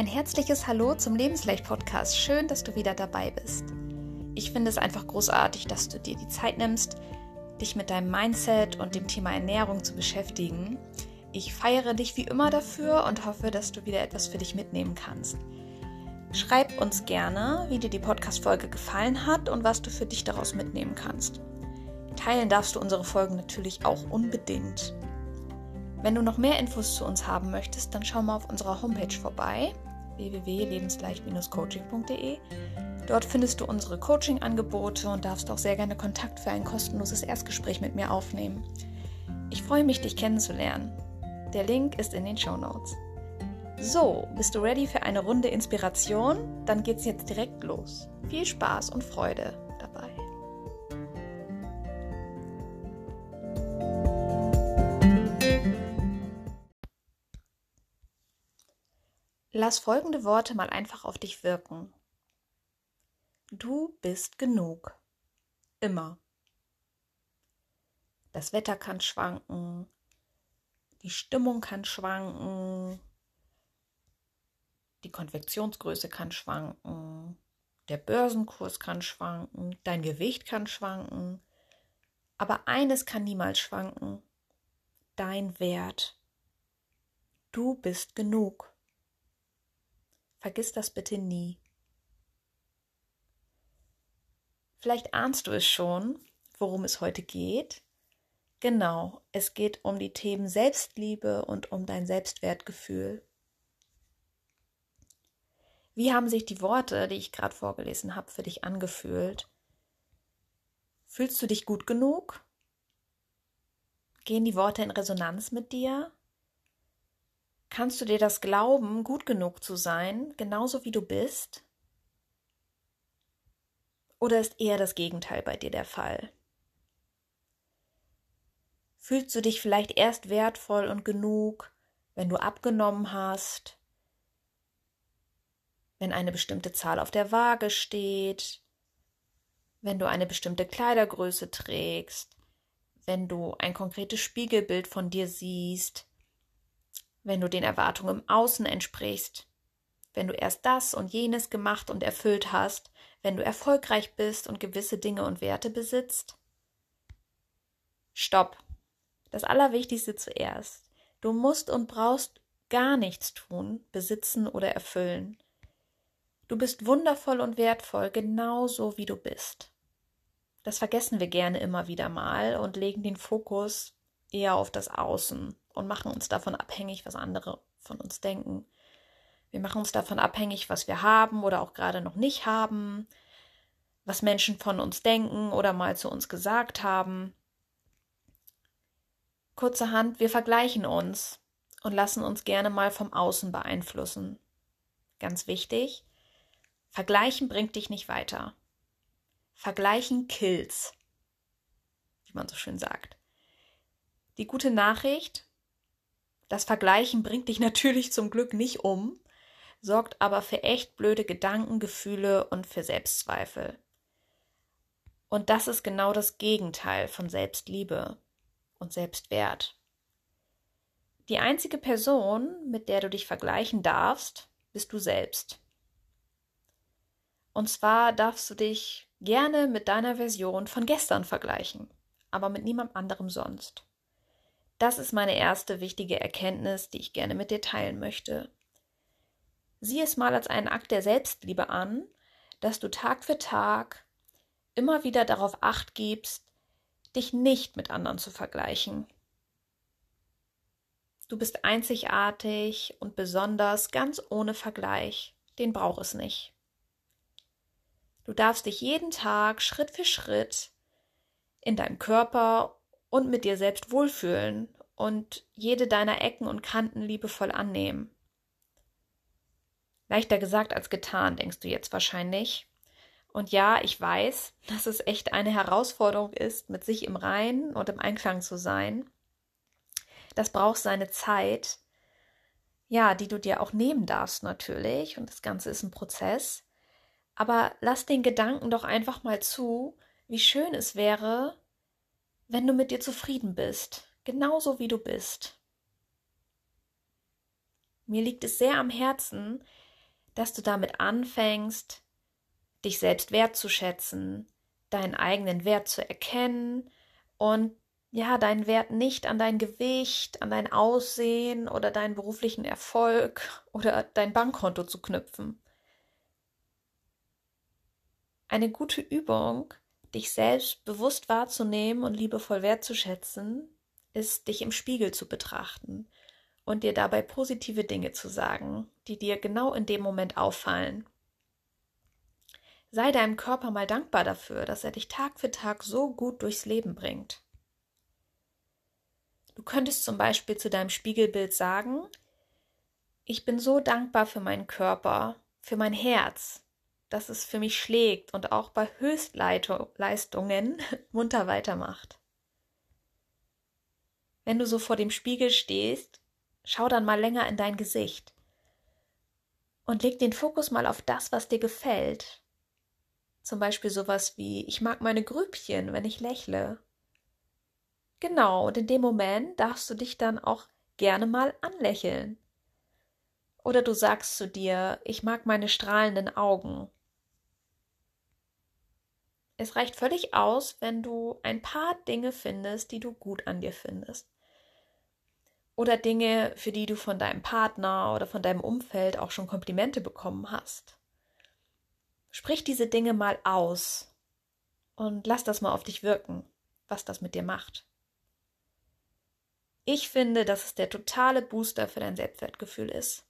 Ein herzliches Hallo zum Lebensleicht-Podcast. Schön, dass du wieder dabei bist. Ich finde es einfach großartig, dass du dir die Zeit nimmst, dich mit deinem Mindset und dem Thema Ernährung zu beschäftigen. Ich feiere dich wie immer dafür und hoffe, dass du wieder etwas für dich mitnehmen kannst. Schreib uns gerne, wie dir die Podcast-Folge gefallen hat und was du für dich daraus mitnehmen kannst. Teilen darfst du unsere Folgen natürlich auch unbedingt. Wenn du noch mehr Infos zu uns haben möchtest, dann schau mal auf unserer Homepage vorbei www.lebensleicht-coaching.de. Dort findest du unsere Coaching-Angebote und darfst auch sehr gerne Kontakt für ein kostenloses Erstgespräch mit mir aufnehmen. Ich freue mich, dich kennenzulernen. Der Link ist in den Show Notes. So, bist du ready für eine Runde Inspiration? Dann geht's jetzt direkt los. Viel Spaß und Freude Lass folgende Worte mal einfach auf dich wirken. Du bist genug. Immer. Das Wetter kann schwanken, die Stimmung kann schwanken, die Konfektionsgröße kann schwanken, der Börsenkurs kann schwanken, dein Gewicht kann schwanken, aber eines kann niemals schwanken, dein Wert. Du bist genug. Vergiss das bitte nie. Vielleicht ahnst du es schon, worum es heute geht. Genau, es geht um die Themen Selbstliebe und um dein Selbstwertgefühl. Wie haben sich die Worte, die ich gerade vorgelesen habe, für dich angefühlt? Fühlst du dich gut genug? Gehen die Worte in Resonanz mit dir? Kannst du dir das glauben, gut genug zu sein, genauso wie du bist? Oder ist eher das Gegenteil bei dir der Fall? Fühlst du dich vielleicht erst wertvoll und genug, wenn du abgenommen hast, wenn eine bestimmte Zahl auf der Waage steht, wenn du eine bestimmte Kleidergröße trägst, wenn du ein konkretes Spiegelbild von dir siehst, wenn du den Erwartungen im Außen entsprichst, wenn du erst das und jenes gemacht und erfüllt hast, wenn du erfolgreich bist und gewisse Dinge und Werte besitzt? Stopp. Das Allerwichtigste zuerst. Du musst und brauchst gar nichts tun, besitzen oder erfüllen. Du bist wundervoll und wertvoll, genauso wie du bist. Das vergessen wir gerne immer wieder mal und legen den Fokus eher auf das Außen und machen uns davon abhängig, was andere von uns denken. Wir machen uns davon abhängig, was wir haben oder auch gerade noch nicht haben, was Menschen von uns denken oder mal zu uns gesagt haben. Kurzerhand, wir vergleichen uns und lassen uns gerne mal vom Außen beeinflussen. Ganz wichtig, Vergleichen bringt dich nicht weiter. Vergleichen kills, wie man so schön sagt. Die gute Nachricht, das Vergleichen bringt dich natürlich zum Glück nicht um, sorgt aber für echt blöde Gedanken, Gefühle und für Selbstzweifel. Und das ist genau das Gegenteil von Selbstliebe und Selbstwert. Die einzige Person, mit der du dich vergleichen darfst, bist du selbst. Und zwar darfst du dich gerne mit deiner Version von gestern vergleichen, aber mit niemand anderem sonst. Das ist meine erste wichtige Erkenntnis, die ich gerne mit dir teilen möchte. Sieh es mal als einen Akt der Selbstliebe an, dass du Tag für Tag immer wieder darauf acht gibst, dich nicht mit anderen zu vergleichen. Du bist einzigartig und besonders ganz ohne Vergleich. Den braucht es nicht. Du darfst dich jeden Tag Schritt für Schritt in deinem Körper und mit dir selbst wohlfühlen und jede deiner Ecken und Kanten liebevoll annehmen. Leichter gesagt als getan, denkst du jetzt wahrscheinlich. Und ja, ich weiß, dass es echt eine Herausforderung ist, mit sich im Reinen und im Einklang zu sein. Das braucht seine Zeit, ja, die du dir auch nehmen darfst natürlich. Und das Ganze ist ein Prozess. Aber lass den Gedanken doch einfach mal zu, wie schön es wäre, wenn du mit dir zufrieden bist, genauso wie du bist. Mir liegt es sehr am Herzen, dass du damit anfängst, dich selbst wertzuschätzen, deinen eigenen Wert zu erkennen und ja, deinen Wert nicht an dein Gewicht, an dein Aussehen oder deinen beruflichen Erfolg oder dein Bankkonto zu knüpfen. Eine gute Übung, dich selbst bewusst wahrzunehmen und liebevoll wertzuschätzen, ist, dich im Spiegel zu betrachten und dir dabei positive Dinge zu sagen, die dir genau in dem Moment auffallen. Sei deinem Körper mal dankbar dafür, dass er dich Tag für Tag so gut durchs Leben bringt. Du könntest zum Beispiel zu deinem Spiegelbild sagen, ich bin so dankbar für meinen Körper, für mein Herz, dass es für mich schlägt und auch bei Höchstleistungen munter weitermacht. Wenn du so vor dem Spiegel stehst, schau dann mal länger in dein Gesicht und leg den Fokus mal auf das, was dir gefällt. Zum Beispiel sowas wie, ich mag meine Grübchen, wenn ich lächle. Genau, und in dem Moment darfst du dich dann auch gerne mal anlächeln. Oder du sagst zu dir, ich mag meine strahlenden Augen. Es reicht völlig aus, wenn du ein paar Dinge findest, die du gut an dir findest. Oder Dinge, für die du von deinem Partner oder von deinem Umfeld auch schon Komplimente bekommen hast. Sprich diese Dinge mal aus und lass das mal auf dich wirken, was das mit dir macht. Ich finde, dass es der totale Booster für dein Selbstwertgefühl ist.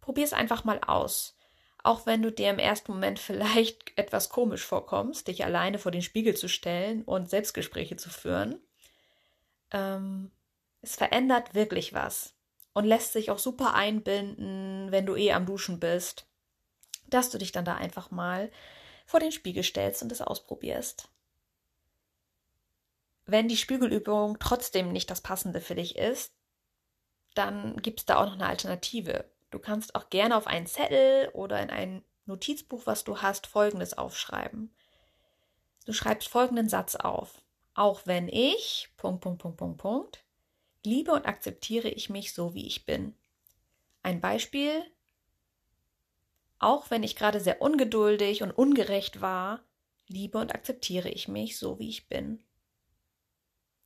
Probier es einfach mal aus auch wenn du dir im ersten Moment vielleicht etwas komisch vorkommst, dich alleine vor den Spiegel zu stellen und Selbstgespräche zu führen. Ähm, es verändert wirklich was und lässt sich auch super einbinden, wenn du eh am Duschen bist, dass du dich dann da einfach mal vor den Spiegel stellst und es ausprobierst. Wenn die Spiegelübung trotzdem nicht das Passende für dich ist, dann gibt es da auch noch eine Alternative. Du kannst auch gerne auf einen Zettel oder in ein Notizbuch, was du hast, folgendes aufschreiben. Du schreibst folgenden Satz auf. Auch wenn ich, Punkt, Punkt, Punkt, Punkt, Punkt, liebe und akzeptiere ich mich so, wie ich bin. Ein Beispiel. Auch wenn ich gerade sehr ungeduldig und ungerecht war, liebe und akzeptiere ich mich so, wie ich bin.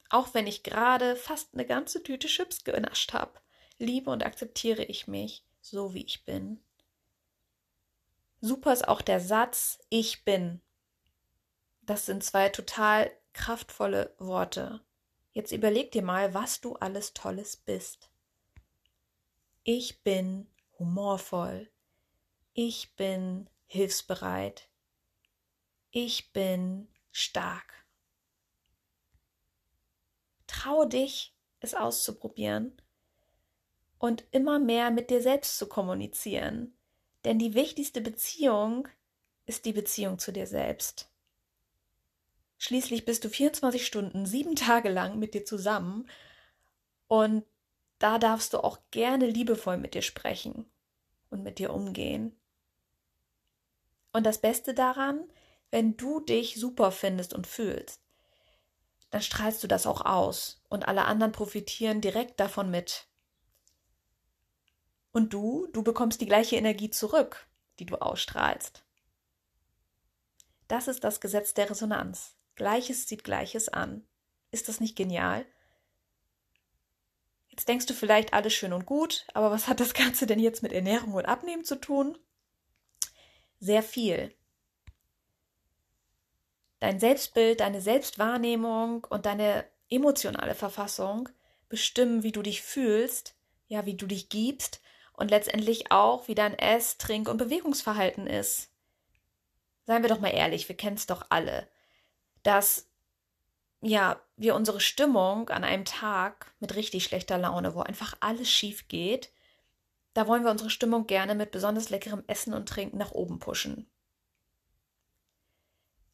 Auch wenn ich gerade fast eine ganze Tüte Chips genascht habe, liebe und akzeptiere ich mich so wie ich bin. Super ist auch der Satz Ich bin. Das sind zwei total kraftvolle Worte. Jetzt überleg dir mal, was du alles Tolles bist. Ich bin humorvoll. Ich bin hilfsbereit. Ich bin stark. Traue dich, es auszuprobieren und immer mehr mit dir selbst zu kommunizieren. Denn die wichtigste Beziehung ist die Beziehung zu dir selbst. Schließlich bist du 24 Stunden, sieben Tage lang mit dir zusammen und da darfst du auch gerne liebevoll mit dir sprechen und mit dir umgehen. Und das Beste daran, wenn du dich super findest und fühlst, dann strahlst du das auch aus und alle anderen profitieren direkt davon mit. Und du, du bekommst die gleiche Energie zurück, die du ausstrahlst. Das ist das Gesetz der Resonanz. Gleiches zieht Gleiches an. Ist das nicht genial? Jetzt denkst du vielleicht alles schön und gut, aber was hat das Ganze denn jetzt mit Ernährung und Abnehmen zu tun? Sehr viel. Dein Selbstbild, deine Selbstwahrnehmung und deine emotionale Verfassung bestimmen, wie du dich fühlst, ja, wie du dich gibst und letztendlich auch, wie dein Ess-, Trink- und Bewegungsverhalten ist. Seien wir doch mal ehrlich, wir kennen es doch alle, dass ja, wir unsere Stimmung an einem Tag mit richtig schlechter Laune, wo einfach alles schief geht, da wollen wir unsere Stimmung gerne mit besonders leckerem Essen und Trinken nach oben pushen.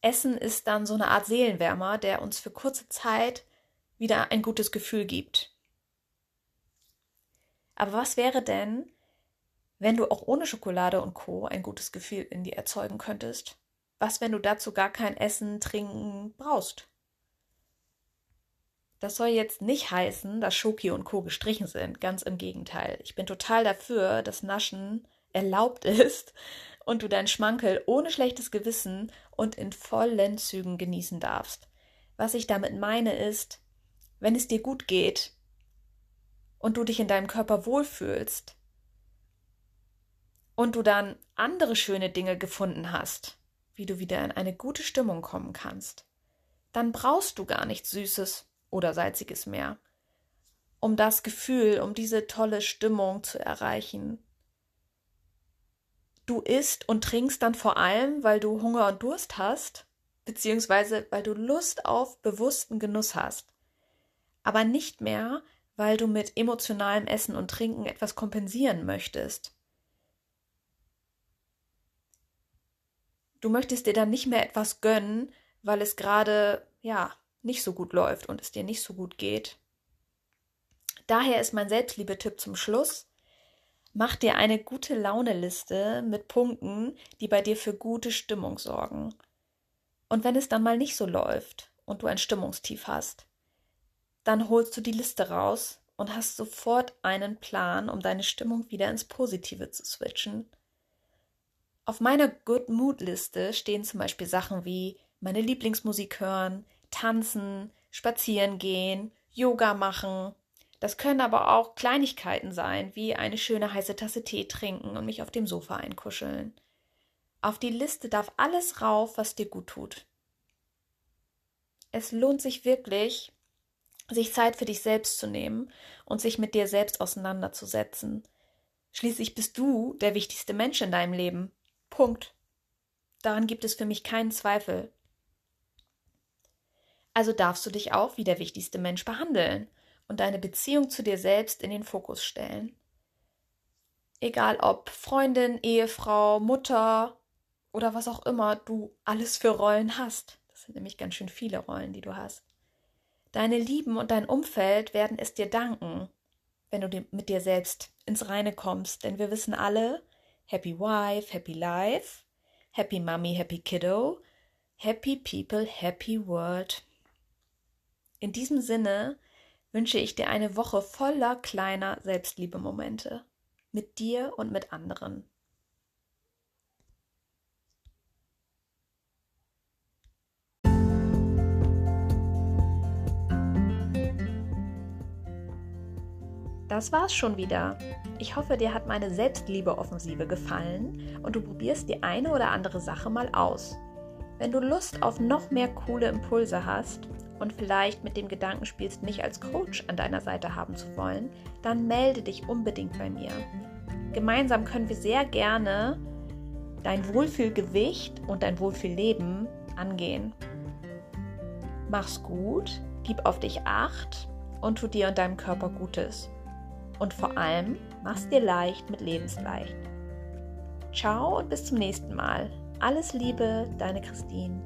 Essen ist dann so eine Art Seelenwärmer, der uns für kurze Zeit wieder ein gutes Gefühl gibt. Aber was wäre denn, wenn du auch ohne Schokolade und Co. ein gutes Gefühl in dir erzeugen könntest? Was, wenn du dazu gar kein Essen, Trinken brauchst? Das soll jetzt nicht heißen, dass Schoki und Co. gestrichen sind, ganz im Gegenteil. Ich bin total dafür, dass Naschen erlaubt ist und du deinen Schmankel ohne schlechtes Gewissen und in vollen Zügen genießen darfst. Was ich damit meine ist, wenn es dir gut geht und du dich in deinem Körper wohlfühlst und du dann andere schöne Dinge gefunden hast, wie du wieder in eine gute Stimmung kommen kannst, dann brauchst du gar nichts Süßes oder Salziges mehr, um das Gefühl, um diese tolle Stimmung zu erreichen. Du isst und trinkst dann vor allem, weil du Hunger und Durst hast, beziehungsweise weil du Lust auf bewussten Genuss hast aber nicht mehr, weil du mit emotionalem Essen und Trinken etwas kompensieren möchtest. Du möchtest dir dann nicht mehr etwas gönnen, weil es gerade, ja, nicht so gut läuft und es dir nicht so gut geht. Daher ist mein Selbstliebe-Tipp zum Schluss. Mach dir eine gute Laune-Liste mit Punkten, die bei dir für gute Stimmung sorgen. Und wenn es dann mal nicht so läuft und du ein Stimmungstief hast, dann holst du die Liste raus und hast sofort einen Plan, um deine Stimmung wieder ins Positive zu switchen. Auf meiner Good Mood Liste stehen zum Beispiel Sachen wie meine Lieblingsmusik hören, tanzen, spazieren gehen, Yoga machen. Das können aber auch Kleinigkeiten sein, wie eine schöne heiße Tasse Tee trinken und mich auf dem Sofa einkuscheln. Auf die Liste darf alles rauf, was dir gut tut. Es lohnt sich wirklich, sich Zeit für dich selbst zu nehmen und sich mit dir selbst auseinanderzusetzen. Schließlich bist du der wichtigste Mensch in deinem Leben. Punkt. Daran gibt es für mich keinen Zweifel. Also darfst du dich auch wie der wichtigste Mensch behandeln und deine Beziehung zu dir selbst in den Fokus stellen. Egal ob Freundin, Ehefrau, Mutter oder was auch immer du alles für Rollen hast. Das sind nämlich ganz schön viele Rollen, die du hast. Deine Lieben und dein Umfeld werden es dir danken, wenn du mit dir selbst ins Reine kommst, denn wir wissen alle, Happy Wife, Happy Life, Happy Mommy, Happy Kiddo, Happy People, Happy World. In diesem Sinne wünsche ich dir eine Woche voller kleiner Selbstliebe-Momente mit dir und mit anderen. Das war's schon wieder. Ich hoffe, dir hat meine Selbstliebe-Offensive gefallen und du probierst die eine oder andere Sache mal aus. Wenn du Lust auf noch mehr coole Impulse hast und vielleicht mit dem Gedanken spielst, mich als Coach an deiner Seite haben zu wollen, dann melde dich unbedingt bei mir. Gemeinsam können wir sehr gerne dein Wohlfühlgewicht und dein Wohlfühlleben angehen. Mach's gut, gib auf dich acht und tu dir und deinem Körper Gutes und vor allem mach's dir leicht mit Lebensleicht. Ciao und bis zum nächsten Mal. Alles Liebe, deine Christine.